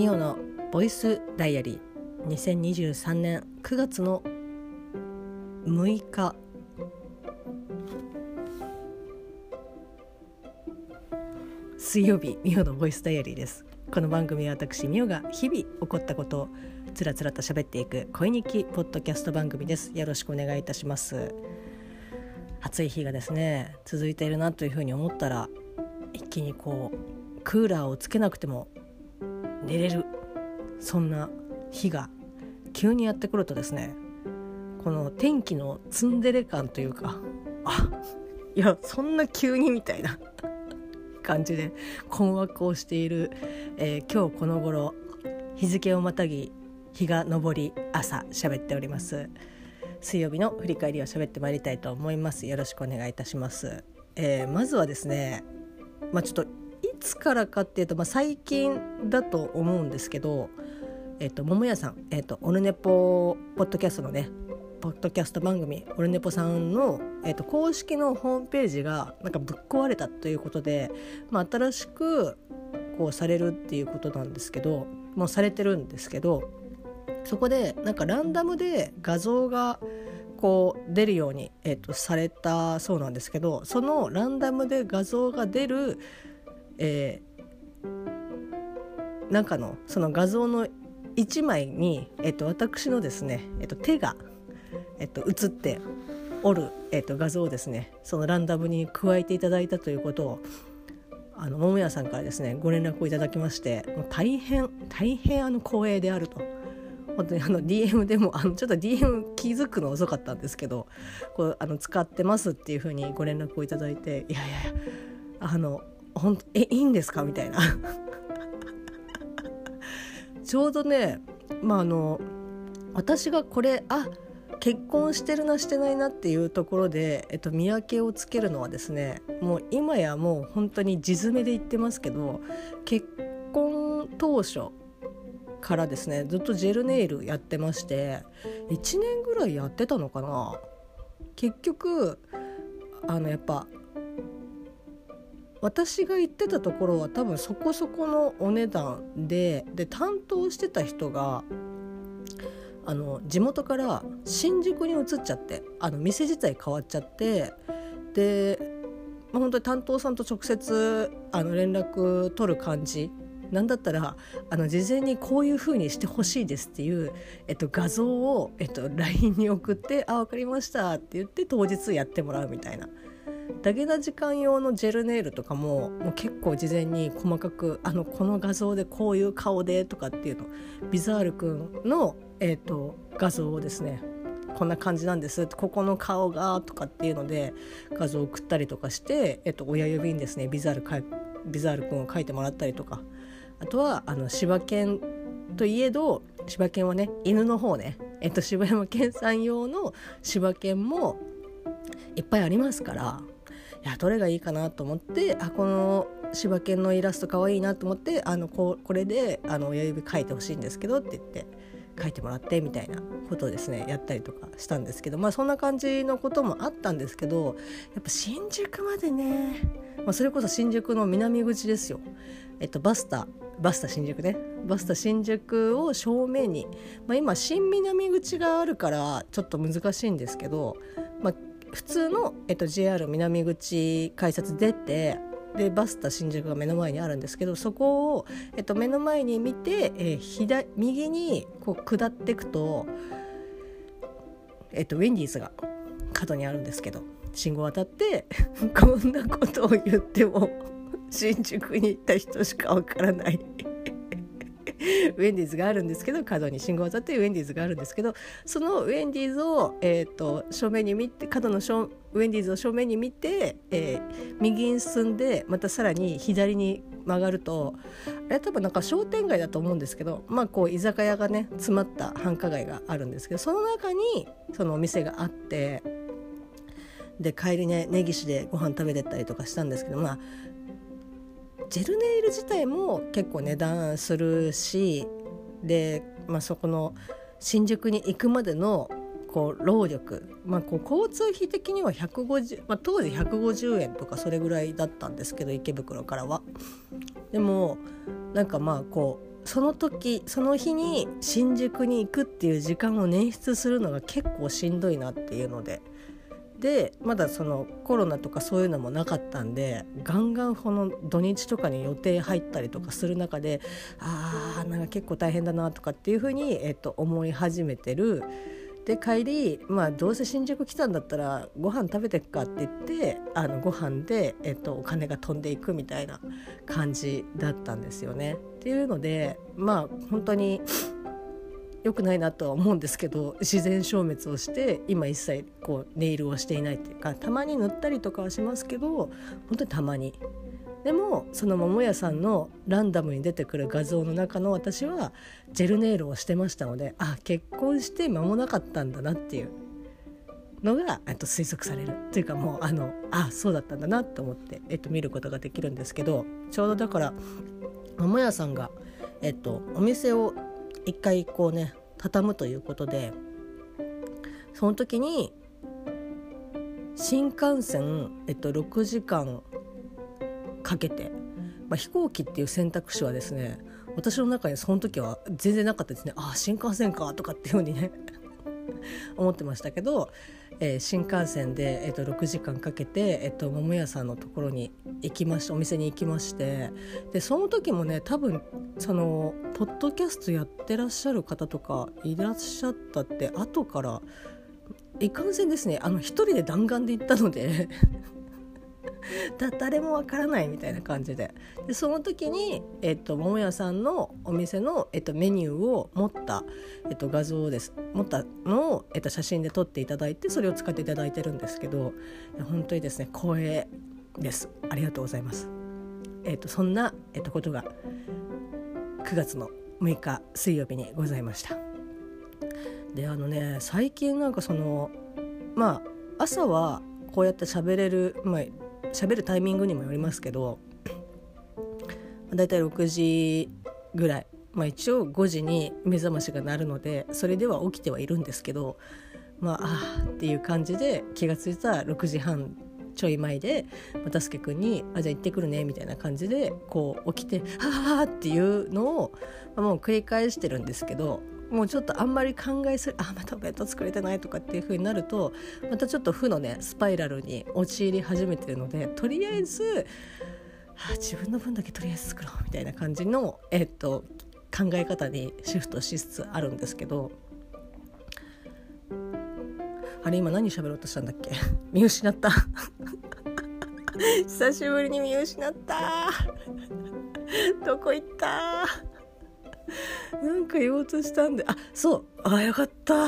ミオのボイスダイアリー。2023年9月の6日。水曜日ミオのボイスダイアリーです。この番組は私ミオが日々起こったことをつらつらと喋っていく恋日記ポッドキャスト番組です。よろしくお願いいたします。暑い日がですね続いているなというふうに思ったら一気にこうクーラーをつけなくても寝れる。そんな日が急にやってくるとですねこの天気のツンデレ感というかあいやそんな急にみたいな 感じで困惑をしている、えー、今日この頃日付をまたぎ日が昇り朝喋っております。水曜日の振り返りを喋ってまいりたいと思います。よろしくお願いいたします、えー、まずはですねまあちょっとつからかっていうと、まあ、最近だと思うんですけど、えっと、桃屋さん、えっと、オルネポポッドキャストのねポッドキャスト番組オルネポさんの、えっと、公式のホームページがなんかぶっ壊れたということで、まあ、新しくこうされるっていうことなんですけどもうされてるんですけどそこでなんかランダムで画像がこう出るように、えっと、されたそうなんですけどそのランダムで画像が出るえー、なんかのその画像の1枚に、えっと、私のですね、えっと、手が、えっと、写っておる、えっと、画像をですねそのランダムに加えていただいたということをあの桃屋さんからですねご連絡をいただきましてもう大変大変あの光栄であると。本当にあの DM でもあのちょっと DM 気づくの遅かったんですけどこうあの使ってますっていうふうにご連絡をいただいていやいやあのほんえいいんですか？みたいな。ちょうどねまああの私がこれあ結婚してるなしてないなっていうところで、えっと、見分けをつけるのはですねもう今やもう本当に地詰めで言ってますけど結婚当初からですねずっとジェルネイルやってまして1年ぐらいやってたのかな。結局あのやっぱ私が行ってたところは多分そこそこのお値段でで担当してた人があの地元から新宿に移っちゃってあの店自体変わっちゃってで、まあ、本当に担当さんと直接あの連絡取る感じなんだったらあの事前にこういう風にしてほしいですっていう、えっと、画像を、えっと、LINE に送って「あ分かりました」って言って当日やってもらうみたいな。ダゲな時間用のジェルネイルとかももう結構事前に細かくあのこの画像でこういう顔でとかっていうの。ビザールくんの、えーと、画像をですねこんな感じなんですここの顔がとかっていうので画像を送ったりとかして、えっと、親指にですねビザールかビザールくんを描いてもらったりとか。あとはあの柴犬といえど柴犬はね犬の方ね、えっと、柴山健さん用の柴犬もいっぱいありますからいやどれがいいかなと思ってあこの柴犬のイラストかわいいなと思ってあのここれであの親指描いてほしいんですけどって言って書いてもらってみたいなことをですねやったりとかしたんですけどまあそんな感じのこともあったんですけどやっぱ新宿までね、まあ、それこそ新宿の南口ですよ、えっと、バスタバスタ新宿ね。バスタ新宿を正面に、まあ、今新南口があるからちょっと難しいんですけど、まあ、普通の、えっと、JR 南口改札出てでバスタ新宿が目の前にあるんですけどそこを、えっと、目の前に見て、えー、左右にこう下っていくと、えっと、ウェンディーズが角にあるんですけど信号渡って こんなことを言っても新宿に行った人しかわからない。ウェンディーズがあるんですけど角に信号を渡ってウェンディーズがあるんですけどそのウェンディーズを、えーと、正面に見て角のウェンディーズを正面に見て、えー、右に進んでまたさらに左に曲がるとあれ多分なんか商店街だと思うんですけどまあこう居酒屋がね詰まった繁華街があるんですけどその中にそのお店があってで帰りね根岸でご飯食べてったりとかしたんですけどまあジェルネイル自体も結構値段するしで、まあ、そこの新宿に行くまでのこう労力、まあ、こう交通費的には150、まあ、当時150円とかそれぐらいだったんですけど池袋からは。でもなんかまあこうその時その日に新宿に行くっていう時間を捻出するのが結構しんどいなっていうのででまだそのコロナとかそういうのもなかったんでガンガンこの土日とかに予定入ったりとかする中であーなんか結構大変だなとかっていうふうに、えっと、思い始めてる。で帰り、まあ、どうせ新宿来たんだったらご飯食べてっかって言ってあのご飯で、えっと、お金が飛んでいくみたいな感じだったんですよね。っていうのでまあ本当に良くないなとは思うんですけど自然消滅をして今一切こうネイルをしていないっていうかたまに塗ったりとかはしますけど本当にたまに。でもその桃屋さんのランダムに出てくる画像の中の私はジェルネイルをしてましたのであ結婚して間もなかったんだなっていうのがと推測されるというかもうあのあそうだったんだなと思って、えっと、見ることができるんですけどちょうどだから桃屋さんが、えっと、お店を一回こうね畳むということでその時に新幹線、えっと、6時間かけて、まあ、飛行機っていう選択肢はですね私の中にその時は全然なかったですね。ああ新幹線かとかっていうふうにね 思ってましたけど、えー、新幹線で、えー、と6時間かけて、えー、と桃屋さんのところに行きましてお店に行きましてでその時もね多分そのポッドキャストやってらっしゃる方とかいらっしゃったって後からいかんせんですねあの一人で弾丸で行ったので。だ誰もわからないみたいな感じででその時に、えっと、桃屋さんのお店の、えっと、メニューを持った、えっと、画像です持ったのを、えっと、写真で撮っていただいてそれを使っていただいてるんですけど本当にですね光栄ですありがとうございます。えっと、そんな、えっと、ことが9月の6日水曜日にございました。であのね最近なんかそのまあ朝はこうやって喋れる、まあ、喋るタイミングにもよりますけどだいたい6時ぐらい、まあ、一応5時に目覚ましが鳴るのでそれでは起きてはいるんですけどまああっていう感じで気が付いたら6時半ちょい前で又助君に「あじゃあ行ってくるね」みたいな感じでこう起きて「はあ」っていうのを、まあ、もう繰り返してるんですけどもうちょっとあんまり考えすぎあまたお弁当作れてないとかっていう風になるとまたちょっと負のねスパイラルに陥り始めてるのでとりあえず、あ、自分の分だけとりあえず作ろうみたいな感じの、えっと、考え方にシフトしつつあるんですけどあれ今何喋ろうとしたんだっけ？見失った。久しぶりに見失った。どこ行った？なんか言おうとしたんであそうあよかった。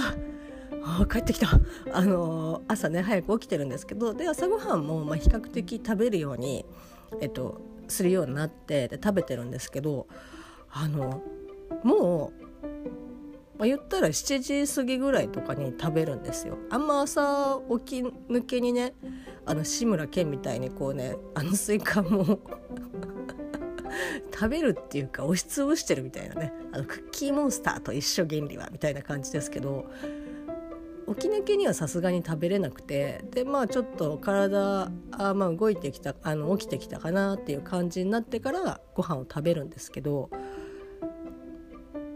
あ帰ってきた。あのー、朝ね早く起きてるんですけどで朝ごはんもまあ比較的食べるように、えっと、するようになってで食べてるんですけどあのもうまあ、言ったら7時過ぎぐらいとかに食べるんですよ。あんま朝起き抜けにねあの志村けんみたいにこうねあのスイカも食べるっていうか押しつぶしてるみたいなね。あのクッキーモンスターと一緒原理はみたいな感じですけど起き抜けにはさすがに食べれなくてでまあちょっと体あまあ動いてきたあの起きてきたかなっていう感じになってからご飯を食べるんですけど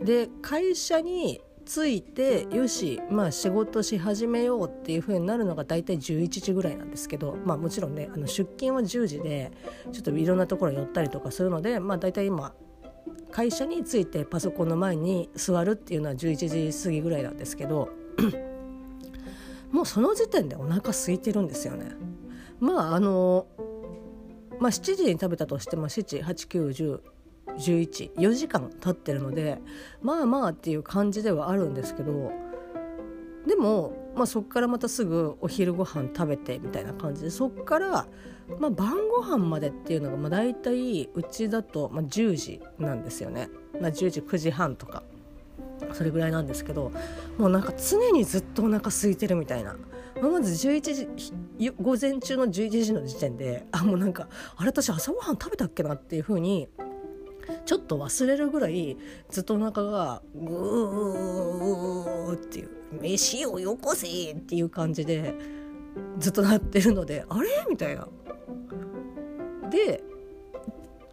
で会社に着いてよしまあ仕事し始めようっていう風になるのが大体11時ぐらいなんですけどまあもちろんねあの出勤は10時でちょっといろんなところ寄ったりとかするのでまあ大体今会社に着いてパソコンの前に座るっていうのは11時過ぎぐらいなんですけど もうその時点でお腹空いてるんですよね。まああのまあ、7時に食べたとしても78910 114時間経ってるのでまあまあっていう感じではあるんですけどでも、まあ、そこからまたすぐお昼ご飯食べてみたいな感じでそこから、まあ、晩ご飯までっていうのがまあ大体うちだとまあ10時なんですよね、まあ、10時9時半とかそれぐらいなんですけどもうなんか常にずっとお腹空いてるみたいな。まず11時午前中の11時の時点であもうなんかあれ私朝ごはん食べたっけなっていう風にちょっと忘れるぐらいずっとお腹がグーっていう「飯をよこせ!」っていう感じでずっとなってるので「あれ?」みたいな。で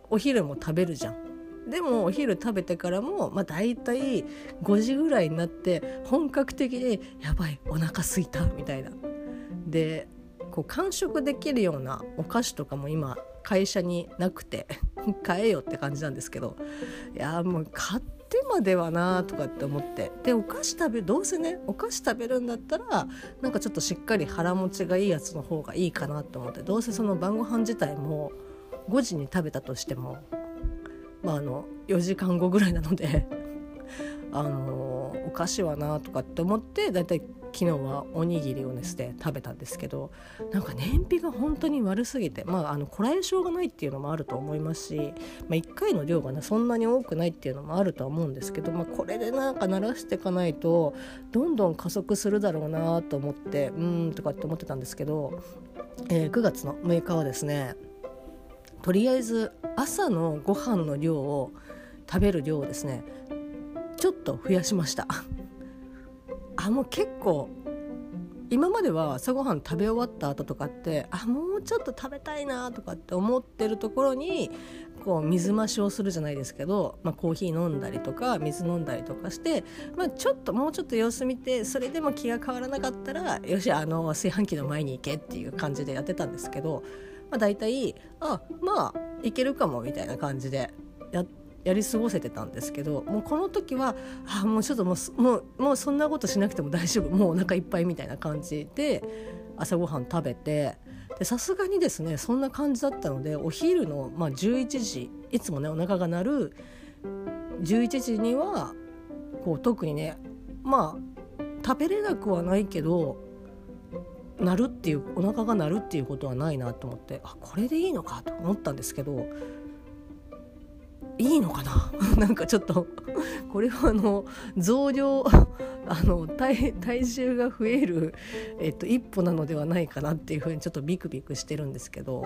お昼も食べるじゃん。でもお昼食べてからも、まあ、大体5時ぐらいになって本格的に「やばいお腹すいた」みたいな。でこう完食できるようなお菓子とかも今会社になくて 買えよって感じなんですけどいやもう買ってまではなとかって思って。でお菓子食べどうせねお菓子食べるんだったらなんかちょっとしっかり腹持ちがいいやつの方がいいかなと思って。どうせその晩ご飯自体も5時に食べたとしてもまああの4時間後ぐらいなのであのお菓子はなとかって思ってだいたい昨日はおにぎりをですね食べたんですけどなんか燃費が本当に悪すぎてまあのこらえ性がないっていうのもあると思いますし、まあ、1回の量がねそんなに多くないっていうのもあるとは思うんですけど、まあ、これでなんか慣らしていかないとどんどん加速するだろうなと思ってうんとかって思ってたんですけど、えー、9月の6日はですねとりあえず朝のご飯の量を食べる量をですねちょっと増やしました。あもう結構今までは朝ごはん食べ終わった後とかってあもうちょっと食べたいなとかって思ってるところにこう水増しをするじゃないですけど、まあ、コーヒー飲んだりとか水飲んだりとかして、まあ、ちょっともうちょっと様子見てそれでも気が変わらなかったらよしあの炊飯器の前に行けっていう感じでやってたんですけど、まあ、大体あまあいけるかもみたいな感じでやってやり過ごせてたんですけどもうこの時はあもうちょっともうもうもうそんなことしなくても大丈夫。もうお腹いっぱいみたいな感じで朝ごはん食べてさすがにですねそんな感じだったのでお昼の、まあ、11時いつもねお腹が鳴る11時にはこう特にねまあ食べれなくはないけど鳴るっていうお腹が鳴るっていうことはないなと思ってあこれでいいのかと思ったんですけどいいのかな？なんかちょっと これはあの増量 あの体体重が増える、えっと、一歩なのではないかなっていうふうにちょっとビクビクしてるんですけど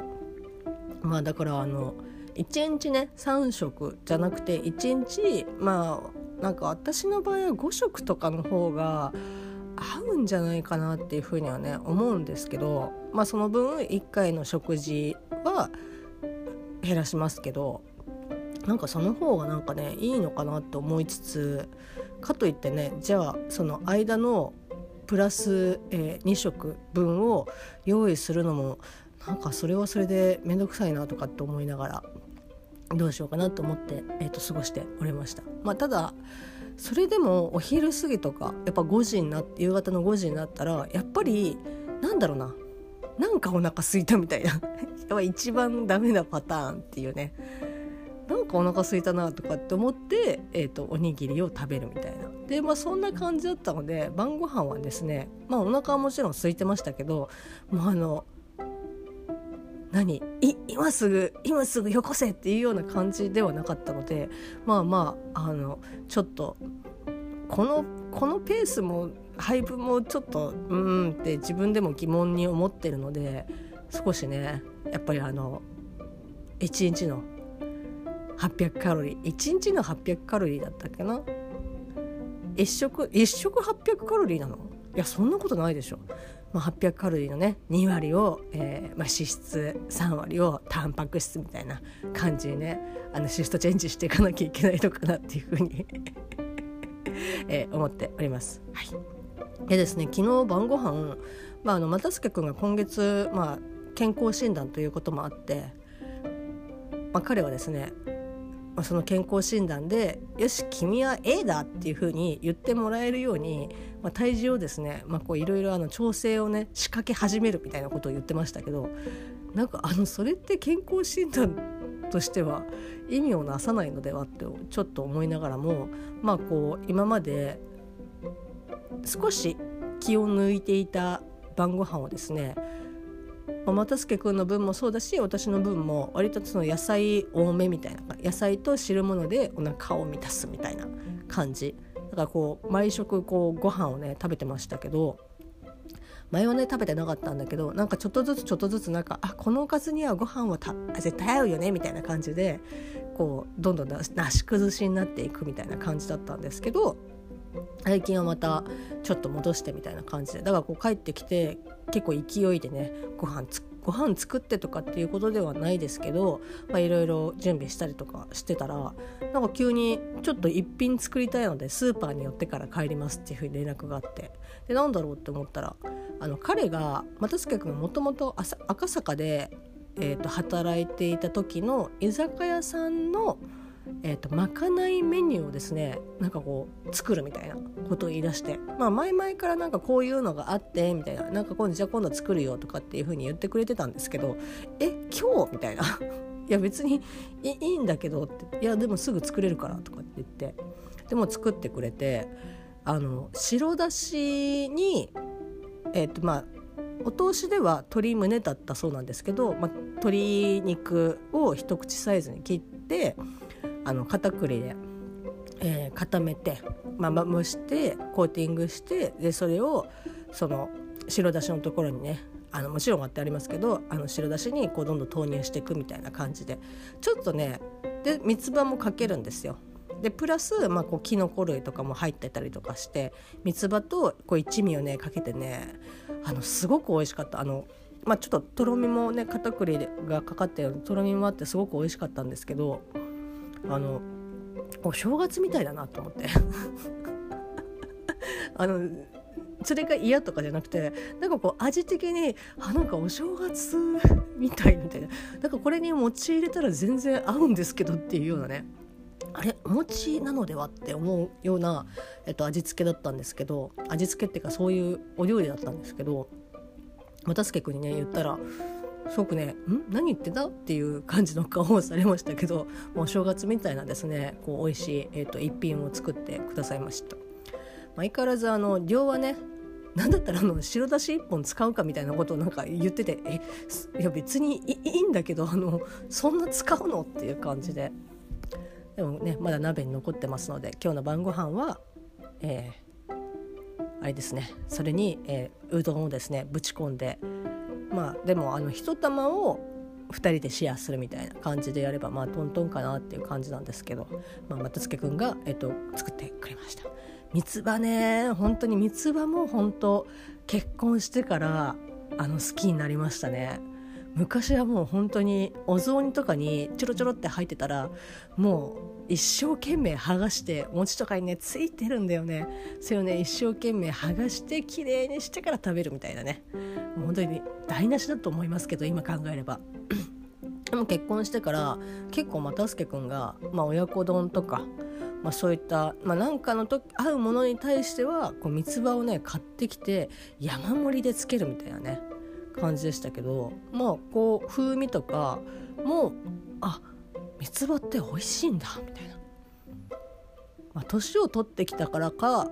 まあだからあの1日ね3食じゃなくて1日まあなんか私の場合は5食とかの方が合うんじゃないかなっていうふうにはね思うんですけどまあその分1回の食事は減らしますけどなんかその方がなんかねいいのかなと思いつつかといってねじゃあその間のプラス、えー、2食分を用意するのもなんかそれはそれで面倒くさいなとかって思いながらどうしようかなと思って、えー、と過ごしておりました。まあ、ただそれでもお昼過ぎとかやっぱ5時にな夕方の5時になったらやっぱりなんだろうななんかお腹すいたみたいな 一番ダメなパターンっていうねなんかお腹空いたなとかって思って、えーと、おにぎりを食べるみたいな。でまあそんな感じだったので晩ご飯はですねまあお腹はもちろん空いてましたけどもうあの何今すぐ今すぐよこせっていうような感じではなかったのでまあまああのちょっとこのこのペースも配分もちょっとうんって自分でも疑問に思ってるので少しねやっぱりあの一日の800カロリー。1日の800カロリーだったっけな？1食1食800カロリーなの？いやそんなことないでしょ、まあ、800カロリーのね2割を、えーまあ、脂質3割をタンパク質みたいな感じにねあのシフトチェンジしていかなきゃいけないのかなっていうふうに えー、思っております。はい、でですね昨日晩ご飯まああの又助君が今月、まあ、健康診断ということもあって、まあ、彼はですねまあ、その健康診断で「よし君は A だ」っていうふうに言ってもらえるように、まあ、体重をですねいろいろ調整をね仕掛け始めるみたいなことを言ってましたけどなんかあのそれって健康診断としては意味をなさないのではってちょっと思いながらもまあこう今まで少し気を抜いていた晩ご飯をですね又助君の分もそうだし私の分も割とその野菜多めみたいな野菜と汁物でお腹を満たすみたいな感じ。だからこう毎食こうご飯をね食べてましたけど前はね食べてなかったんだけどなんかちょっとずつちょっとずつなんかあこのおかずにはご飯は絶対合うよねみたいな感じでこうどんどんなし崩しになっていくみたいな感じだったんですけど最近はまたちょっと戻してみたいな感じでだからこう帰ってきて結構勢いでねご飯ご飯作ってとかっていうことではないですけどいろいろ準備したりとかしてたらなんか急にちょっと一品作りたいのでスーパーに寄ってから帰りますっていうふうに連絡があってでなんだろうって思ったらあの彼が又助君もともと赤坂で、えーと働いていた時の居酒屋さんのえーと、まかないメニューをですねなんかこう作るみたいなことを言い出して、まあ、前々からなんかこういうのがあってみたいななんか今度じゃあ今度作るよとかっていうふうに言ってくれてたんですけどえ今日？みたいな。いや別にいいんだけどって。いやでもすぐ作れるからとかって言って。でも作ってくれてあの白だしにえっ、ー、とまあお通しでは鶏胸だったそうなんですけど、まあ、鶏肉を一口サイズに切ってあの片栗で、えー、固めて、まあ、蒸してコーティングしてでそれをその白だしのところにねあのもちろん割ってありますけどあの白だしにこうどんどん投入していくみたいな感じでちょっとねで三つ葉もかけるんですよ。でプラス、まあ、こうキノコ類とかも入ってたりとかして三つ葉とこう一味をねかけてねあのすごく美味しかったあの、まあ、ちょっととろみもね片栗がかかってるとろみもあってすごく美味しかったんですけどあのお正月みたいだなと思って。あのそれが嫌とかじゃなくてなんかこう味的にあなんかお正月みたいみたいな。なんかこれに餅入れたら全然合うんですけどっていうようなね。あれお餅なのではって思うような、えっと、味付けだったんですけど味付けっていうかそういうお料理だったんですけど又助君にね言ったらすごくね「ん？何言ってた?」っていう感じの顔をされましたけど もう正月みたいなですねこう美味しい、えーと、一品を作ってくださいました。相変わらずあの量はねなんだったらあの白だし1本使うかみたいなことをなんか言っててえいや別にいいんだけどあのそんな使うの？っていう感じででもねまだ鍋に残ってますので今日の晩ご飯はえー、あれですねそれに、えー、うどんをですねぶち込んでまあでもあの一玉を2人でシェアするみたいな感じでやればまあトントンかなっていう感じなんですけど、まあ、又助君が、えっと、作ってくれました。三つ葉ね本当に三つ葉も本当結婚してからあの好きになりましたね。昔はもう本当にお雑煮とかにちょろちょろって入ってたらもう一生懸命剥がして餅とかにねついてるんだよねそれをね一生懸命剥がして綺麗にしてから食べるみたいなねもう本当に台無しだと思いますけど今考えれば。でも結婚してから結構又助君が、まあ、親子丼とか、まあ、そういった、まあ、なんかのと合うものに対してはこう三つ葉をね買ってきて山盛りでつけるみたいなね感じでしたけどまあこう風味とかもあっ三つ葉って美味しいんだみたいな。まあ、年を取ってきたからか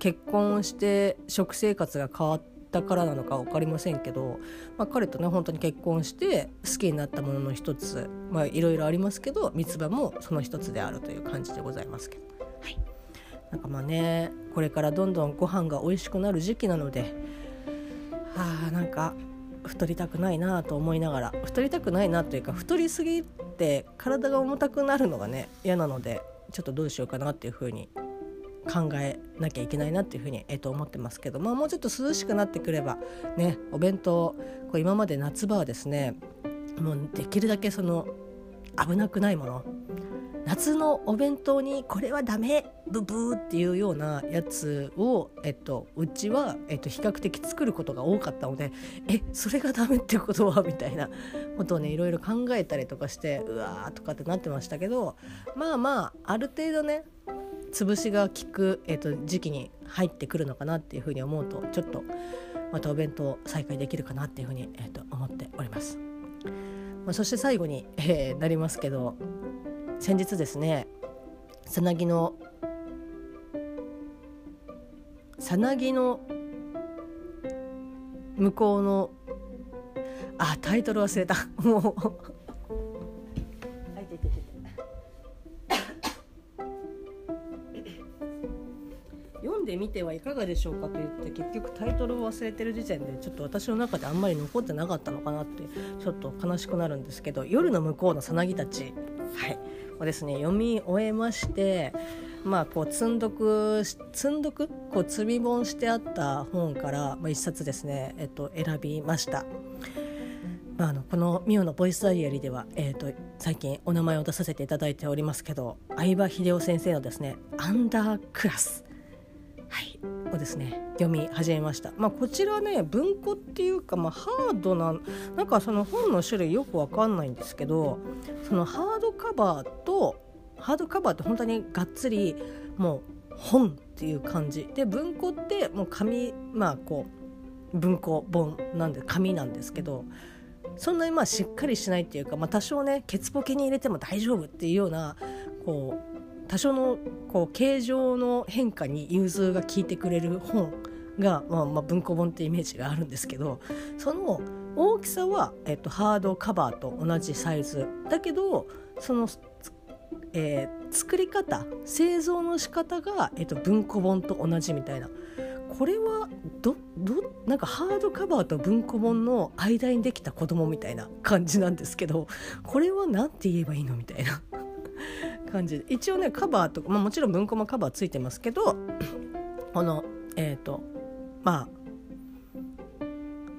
結婚して食生活が変わったからなのか分かりませんけど、まあ、彼とね本当に結婚して好きになったものの一つまあいろいろありますけど三つ葉もその一つであるという感じでございますけど。はいなんかまあねこれからどんどんご飯が美味しくなる時期なのであーなんか太りたくないなと思いながら太りたくないなというか太りすぎて体が重たくなるのがね嫌なのでちょっとどうしようかなっていうふうに考えなきゃいけないなっていうふうに、えー、と思ってますけど、まあ、もうちょっと涼しくなってくればねお弁当こう今まで夏場はですねもうできるだけその危なくないもの夏のお弁当にこれはダメブブーっていうようなやつを、えっと、うちは、えっと、比較的作ることが多かったのでえそれがダメってことは？みたいな ことをねいろいろ考えたりとかしてうわーとかってなってましたけどまあまあある程度ね潰しが効く、えっと、時期に入ってくるのかなっていうふうに思うとちょっとまたお弁当再開できるかなっていうふうに、えっと、思っております。まあ、そして最後に、えー、なりますけど先日ですねさなぎのさなぎの向こうのあタイトル忘れた。もう。読んでみてはいかがでしょうかと言って結局タイトルを忘れてる時点でちょっと私の中であんまり残ってなかったのかなってちょっと悲しくなるんですけど「夜の向こうのさなぎたち」はい。をですね読み終えましてまあこう積んどく積んどくこう積み本してあった本から、まあ、1冊ですね、えっと、選びました。まあ、あのこのミオのボイスダイアリーでは、えーと、最近お名前を出させていただいておりますけど相葉秀夫先生のですね「アンダークラス」はい、をですね読み始めました、まあ、こちらね文庫っていうか、まあ、ハードななんかその本の種類よくわかんないんですけどそのハードカバーとハードカバーって本当にがっつりもう本っていう感じ。で文庫ってもう紙まあこう文庫本なんで紙なんですけどそんなにまあしっかりしないっていうか、まあ、多少ねケツポケに入れても大丈夫っていうようなこう多少のこう形状の変化に融通が効いてくれる本が、まあ、まあ文庫本ってイメージがあるんですけどその大きさは、えっと、ハードカバーと同じサイズ。だけどその、えー、作り方製造の仕方が、えっと、文庫本と同じみたいな。これはどどなんかハードカバーと文庫本の間にできた子供みたいな感じなんですけどこれは何て言えばいいのみたいな。感じ。で一応ねカバーとか、まあ、もちろん文庫もカバーついてますけど このえっ、ー、とまあ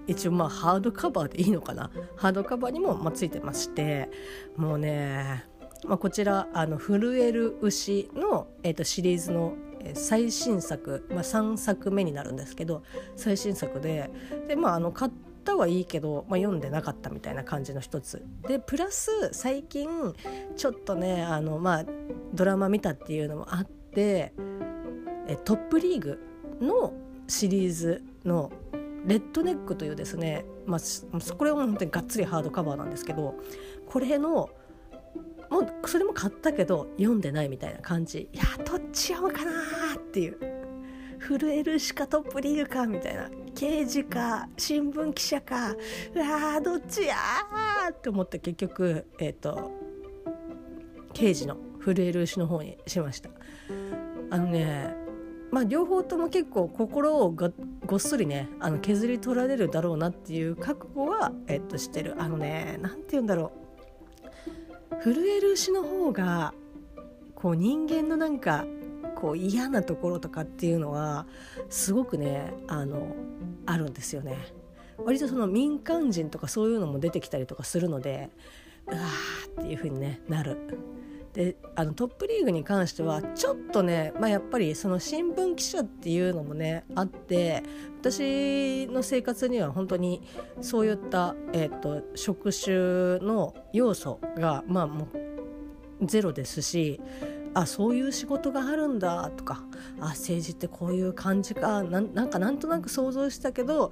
一応まあハードカバーでいいのかな？ハードカバーにもまついてましてもうね、まあ、こちらあの震える牛の、えー、とシリーズの最新作、まあ、3作目になるんですけど最新作でで、まあ、あの買ったはいいけど、まあ、読んでなかったみたいな感じの一つ。でプラス最近ちょっとねあの、まあ、ドラマ見たっていうのもあってえトップリーグのシリーズのレッドネックというですね、まあ、これは本当にがっつりハードカバーなんですけどこれのもうそれも買ったけど読んでないみたいな感じ。いやどっち読むかなっていう。震えるしかトップリーグかみたいな。刑事か新聞記者かうわどっちやーって思って結局えっ、ー、と刑事の震える牛の方にしました。あのねまあ両方とも結構心をがごっそりねあの削り取られるだろうなっていう覚悟は、えっと、してる。あのね何て言うんだろう。震える牛の方がこう人間のなんかこう嫌なところとかっていうのはすごくねあのあるんですよね。割とその民間人とかそういうのも出てきたりとかするのでうわーっていう風にねなる。であのトップリーグに関してはちょっとね、まあ、やっぱりその新聞記者っていうのもねあって私の生活には本当にそういった、えーと、職種の要素がまあもうゼロですしあそういう仕事があるんだとかあ政治ってこういう感じかなんかなんとなく想像したけど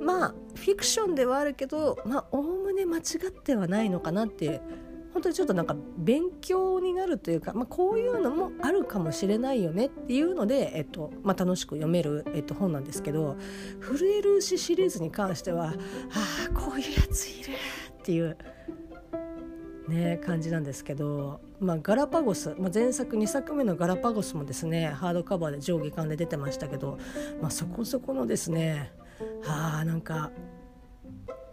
まあフィクションではあるけどまあおおむね間違ってはないのかなって本当にちょっとなんか勉強になるというか、まあ、こういうのもあるかもしれないよねっていうので、えっとまあ、楽しく読める、えっと、本なんですけど「震える牛」シリーズに関してはああこういうやついるっていう。ね、感じなんですけど、まあ、ガラパゴス、まあ、前作2作目のガラパゴスもですねハードカバーで上下巻で出てましたけど、まあ、そこそこのですねあなんか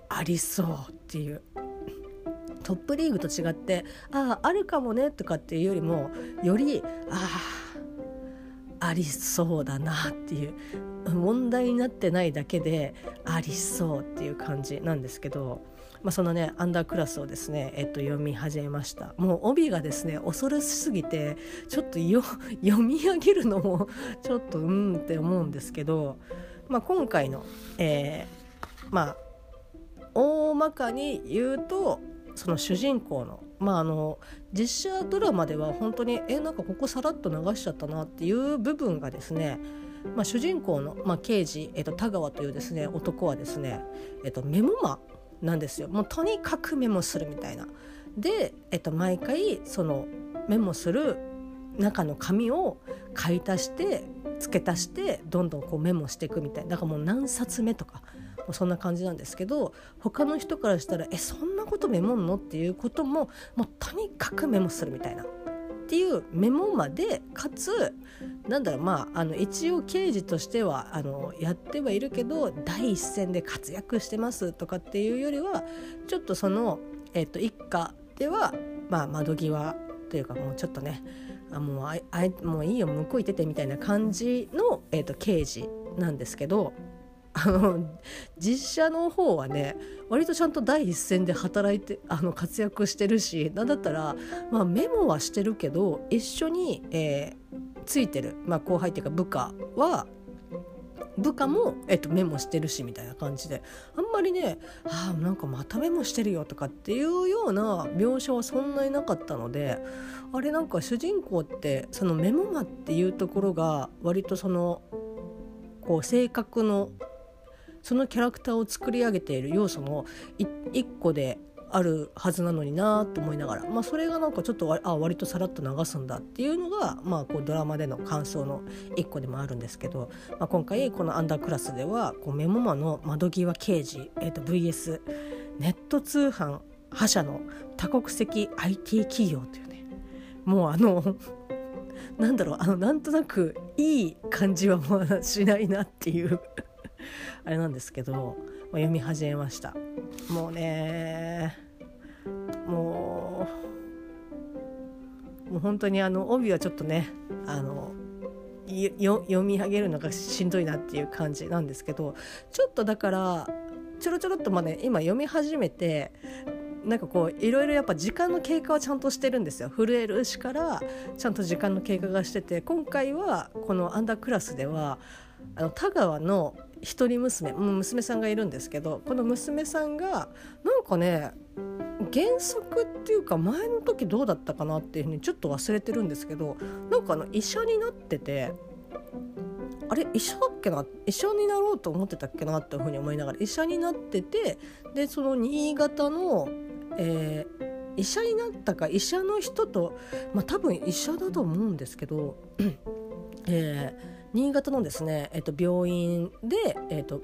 ありそうっていう。トップリーグと違ってあああるかもねとかっていうよりもよりあありそうだなっていう。問題になってないだけでありそうっていう感じなんですけど、まあ、そのねアンダークラスをですね、えっと、読み始めました。もう帯がですね恐ろしすぎてちょっと 読み上げるのも ちょっとうんって思うんですけど、まあ、今回の、えー、まあ大まかに言うとその主人公のまああの実写ドラマでは本当にえなんかここさらっと流しちゃったなっていう部分がですねまあ、主人公の、まあ、刑事、えっと、田川というですね男はですね、えっと、メモマなんですよもうとにかくメモするみたいな。で、えっと、毎回そのメモする中の紙を買い足して付け足してどんどんこうメモしていくみたいなだからもう何冊目とかもうそんな感じなんですけど他の人からしたら「えそんなことメモんの?」っていうことももうとにかくメモするみたいな。っていうメモまでかつなんだろうまああの一応刑事としてはあのやってはいるけど第一線で活躍してますとかっていうよりはちょっとその、えー、と一家では、まあ、窓際というかもうちょっとねあもうああもういいよ向こう行っててみたいな感じの、えー、と刑事なんですけどあの実写の方はね割とちゃんと第一線で働いてあの活躍してるしなんだったら、まあ、メモはしてるけど一緒に、えー、ついてる、まあ、後輩っていうか部下は部下も、えっと、メモしてるしみたいな感じで。あんまりね「あなんかまたメモしてるよ」とかっていうような描写はそんなになかったのであれなんか主人公ってそのメモマっていうところが割とそのこう性格のそのキャラクターを作り上げている要素の一個であるはずなのになと思いながら、まあ、それがなんかちょっとあ割とさらっと流すんだっていうのが、まあ、こうドラマでの感想の一個でもあるんですけど、まあ、今回この「アンダークラス」ではこうメモマの窓際刑事、えー、と VS ネット通販覇者の多国籍 IT 企業というねもうあのなんだろうあのなんとなくいい感じはまあしないなっていうあれなんですけど、まあ、読み始めました。もうねもうもう本当にあの帯はちょっとねあの読み上げるのがしんどいなっていう感じなんですけどちょっとだからちょろちょろっとまあね今読み始めてなんかこういろいろやっぱ時間の経過はちゃんとしてるんですよ。震える牛からちゃんと時間の経過がしてて今回はこのアンダークラスではあの田川の一人娘もう娘さんがいるんですけどこの娘さんがなんかね原則っていうか前の時どうだったかなっていうふうにちょっと忘れてるんですけどなんかあの医者になっててあれ医者だっけな？医者になろうと思ってたっけなっていうふうに思いながら医者になっててでその新潟の、えー、医者になったか医者の人とまあ多分医者だと思うんですけど、えー新潟のですね、えっと、病院で、えっと、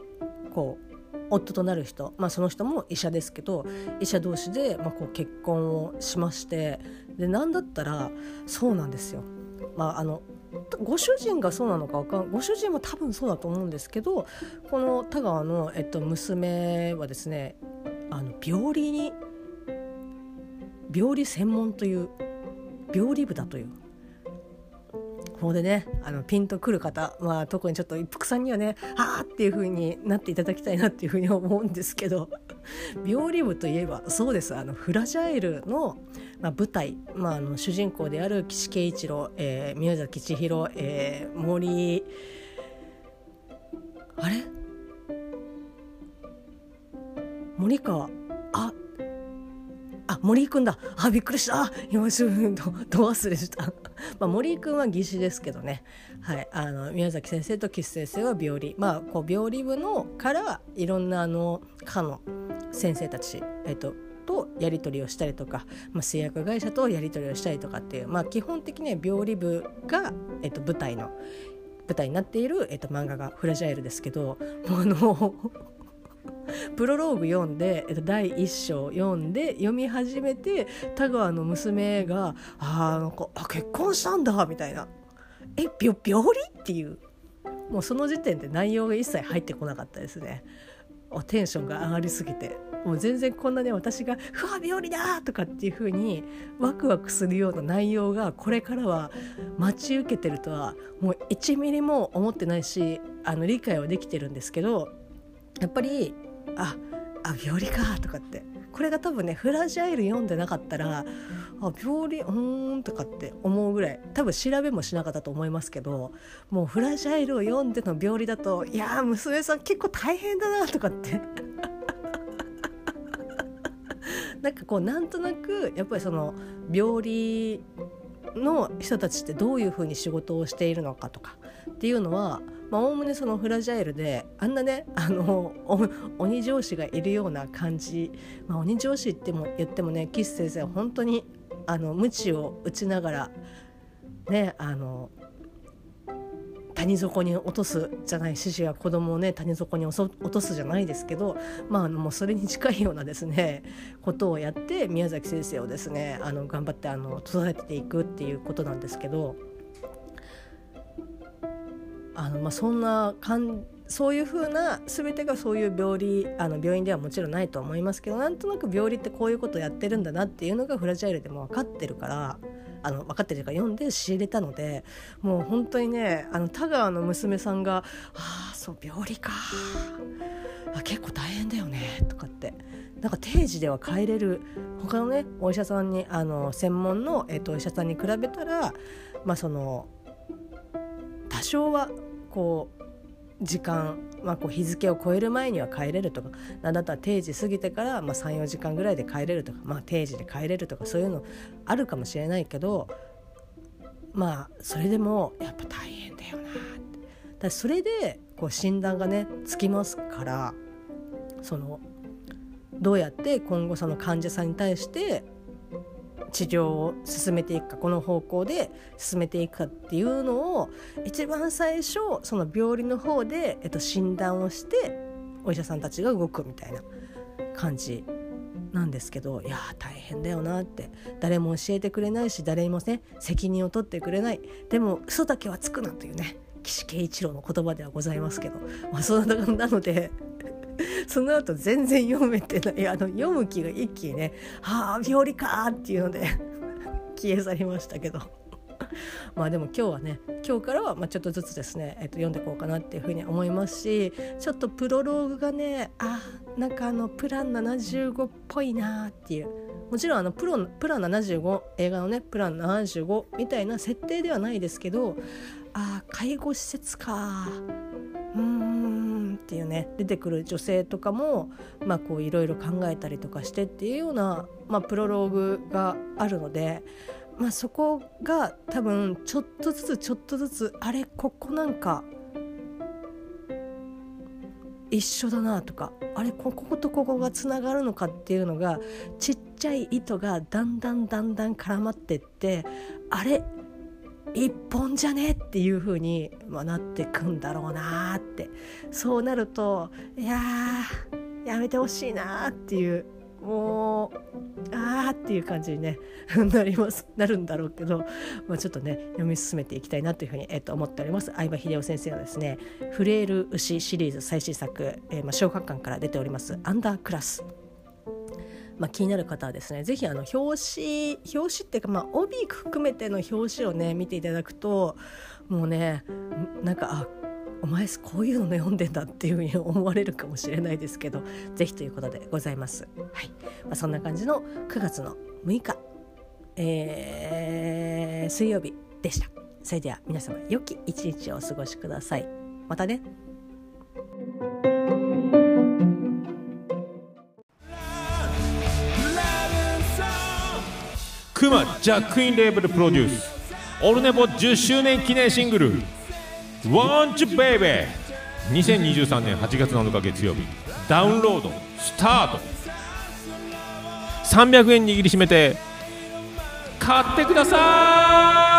こう夫となる人、まあ、その人も医者ですけど医者同士で、まあ、こう結婚をしましてで何だったらそうなんですよ。まあ、あのご主人がそうなのか分かんご主人も多分そうだと思うんですけどこの田川の、えっと、娘はですねあの病理に病理専門という病理部だというここでねあのピンとくる方、まあ、特にちょっと一服さんにはねああっていう風になっていただきたいなっていう風に思うんですけど 病理部といえばそうです。あのフラジャイルの、まあ、舞台、まあ、あの主人公である岸圭一郎、えー、宮崎千尋、えー、森あれ？森川？ああ森井くんだ。あびっくりした。あ今すぐどど忘れした、まあ、森井くんは技師ですけどね、はい、あの宮崎先生と岸先生は病理。まあこう病理部のからいろんなあの科の先生たち、えっと、とやり取りをしたりとか、まあ、製薬会社とやり取りをしたりとかっていう、まあ、基本的には病理部が、えっと、舞台の舞台になっている、えっと、漫画が「フラジャイル」ですけどもうあのプロローグ読んで、第1章読んで読み始めて田川の娘が「あなんかあ結婚したんだ」みたいな「え病病理?」っていうもうその時点で内容が一切入ってこなかったですね。テンションが上がりすぎてもう全然こんなね私が「ふわ病理だ!」とかっていう風にワクワクするような内容がこれからは待ち受けてるとはもう1ミリも思ってないしあの理解はできてるんですけどやっぱりああ病理かとかって。これが多分ねフラジャイル読んでなかったらあ病理うーんとかって思うぐらい多分調べもしなかったと思いますけどもうフラジャイルを読んでの病理だといや娘さん結構大変だなとかって。なんかこうなんとなくやっぱりその病理の人たちってどういうふうに仕事をしているのかとかっていうのはおおむねそのフラジャイルであんなね あの鬼上司がいるような感じ、まあ、鬼上司っても言ってもね岸先生は本当にあの鞭を打ちながらねあの谷底に落とすじゃない獅子が子供をね谷底に落とすじゃないですけどまあもうそれに近いようなですねことをやって宮崎先生をですねあの頑張ってあの育てていくっていうことなんですけどあの、まあ、そんな感そういうふうな全てがそういう病理あの病院ではもちろんないと思いますけどなんとなく病理ってこういうことやってるんだなっていうのがフラジャイルでも分かってるからあの分かってるか読んで仕入れたのでもう本当にねあの田川の娘さんが「ああそう病理か。あ結構大変だよね」とかって。なんか定時では帰れる他のねお医者さんにあの専門の、えー、とお医者さんに比べたらまあその少はこう時間、まあ、こう日付を超える前には帰れるとか何だったら定時過ぎてから、ま、34時間ぐらいで帰れるとか、まあ、定時で帰れるとかそういうのあるかもしれないけどまあそれでもやっぱ大変だよなだそれでこう診断がねつきますからそのどうやって今後その患者さんに対して治療を進めていくかこの方向で進めていくかっていうのを一番最初その病理の方で、えっと、診断をしてお医者さんたちが動くみたいな感じなんですけどいや大変だよなって。誰も教えてくれないし誰にもね責任を取ってくれない。でも嘘だけはつくなというね岸圭一郎の言葉ではございますけど、まあ、そんなので その後全然読めてない。あの読む気が一気にね「はあ病理か!」っていうので 消え去りましたけど。まあでも今日はね今日からはまちょっとずつですね、えっと、読んでいこうかなっていうふうに思いますしちょっとプロローグがねあなんかあのプラン75っぽいなっていう。もちろんあのプロプラン75映画のねプラン75みたいな設定ではないですけどああ介護施設かっていうね出てくる女性とかもまあこういろいろ考えたりとかしてっていうような、まあ、プロローグがあるので、まあ、そこが多分ちょっとずつちょっとずつあれここなんか一緒だなとかあれこことここがつながるのかっていうのがちっちゃい糸がだんだんだんだん絡まってってあれ一本じゃねっていう風に、ま、なってくんだろうなって。そうなるといややめてほしいなっていうもうあーっていう感じに、ね、なりますなるんだろうけど、まあ、ちょっとね読み進めていきたいなというふうに、えっと、思っております。相葉秀夫先生のですね「フレール牛」シリーズ最新作、えーまあ、小学館から出ております「アンダークラス」まあ、気になる方はですね是非表紙表紙っていうか、まあ、帯含めての表紙をね見ていただくともうねなんかあお前こういうの読んでんだっていうふうに 思われるかもしれないですけど是非ということでございます。はいまあ、そんな感じの9月の6日、えー、水曜日でした。それでは皆様良き一日をお過ごしください。またね。クマジャックインレーブルプロデュースオルネポ10周年記念シングル「Want You Baby」2023年8月7日月曜日ダウンロードスタート300円握りしめて買ってください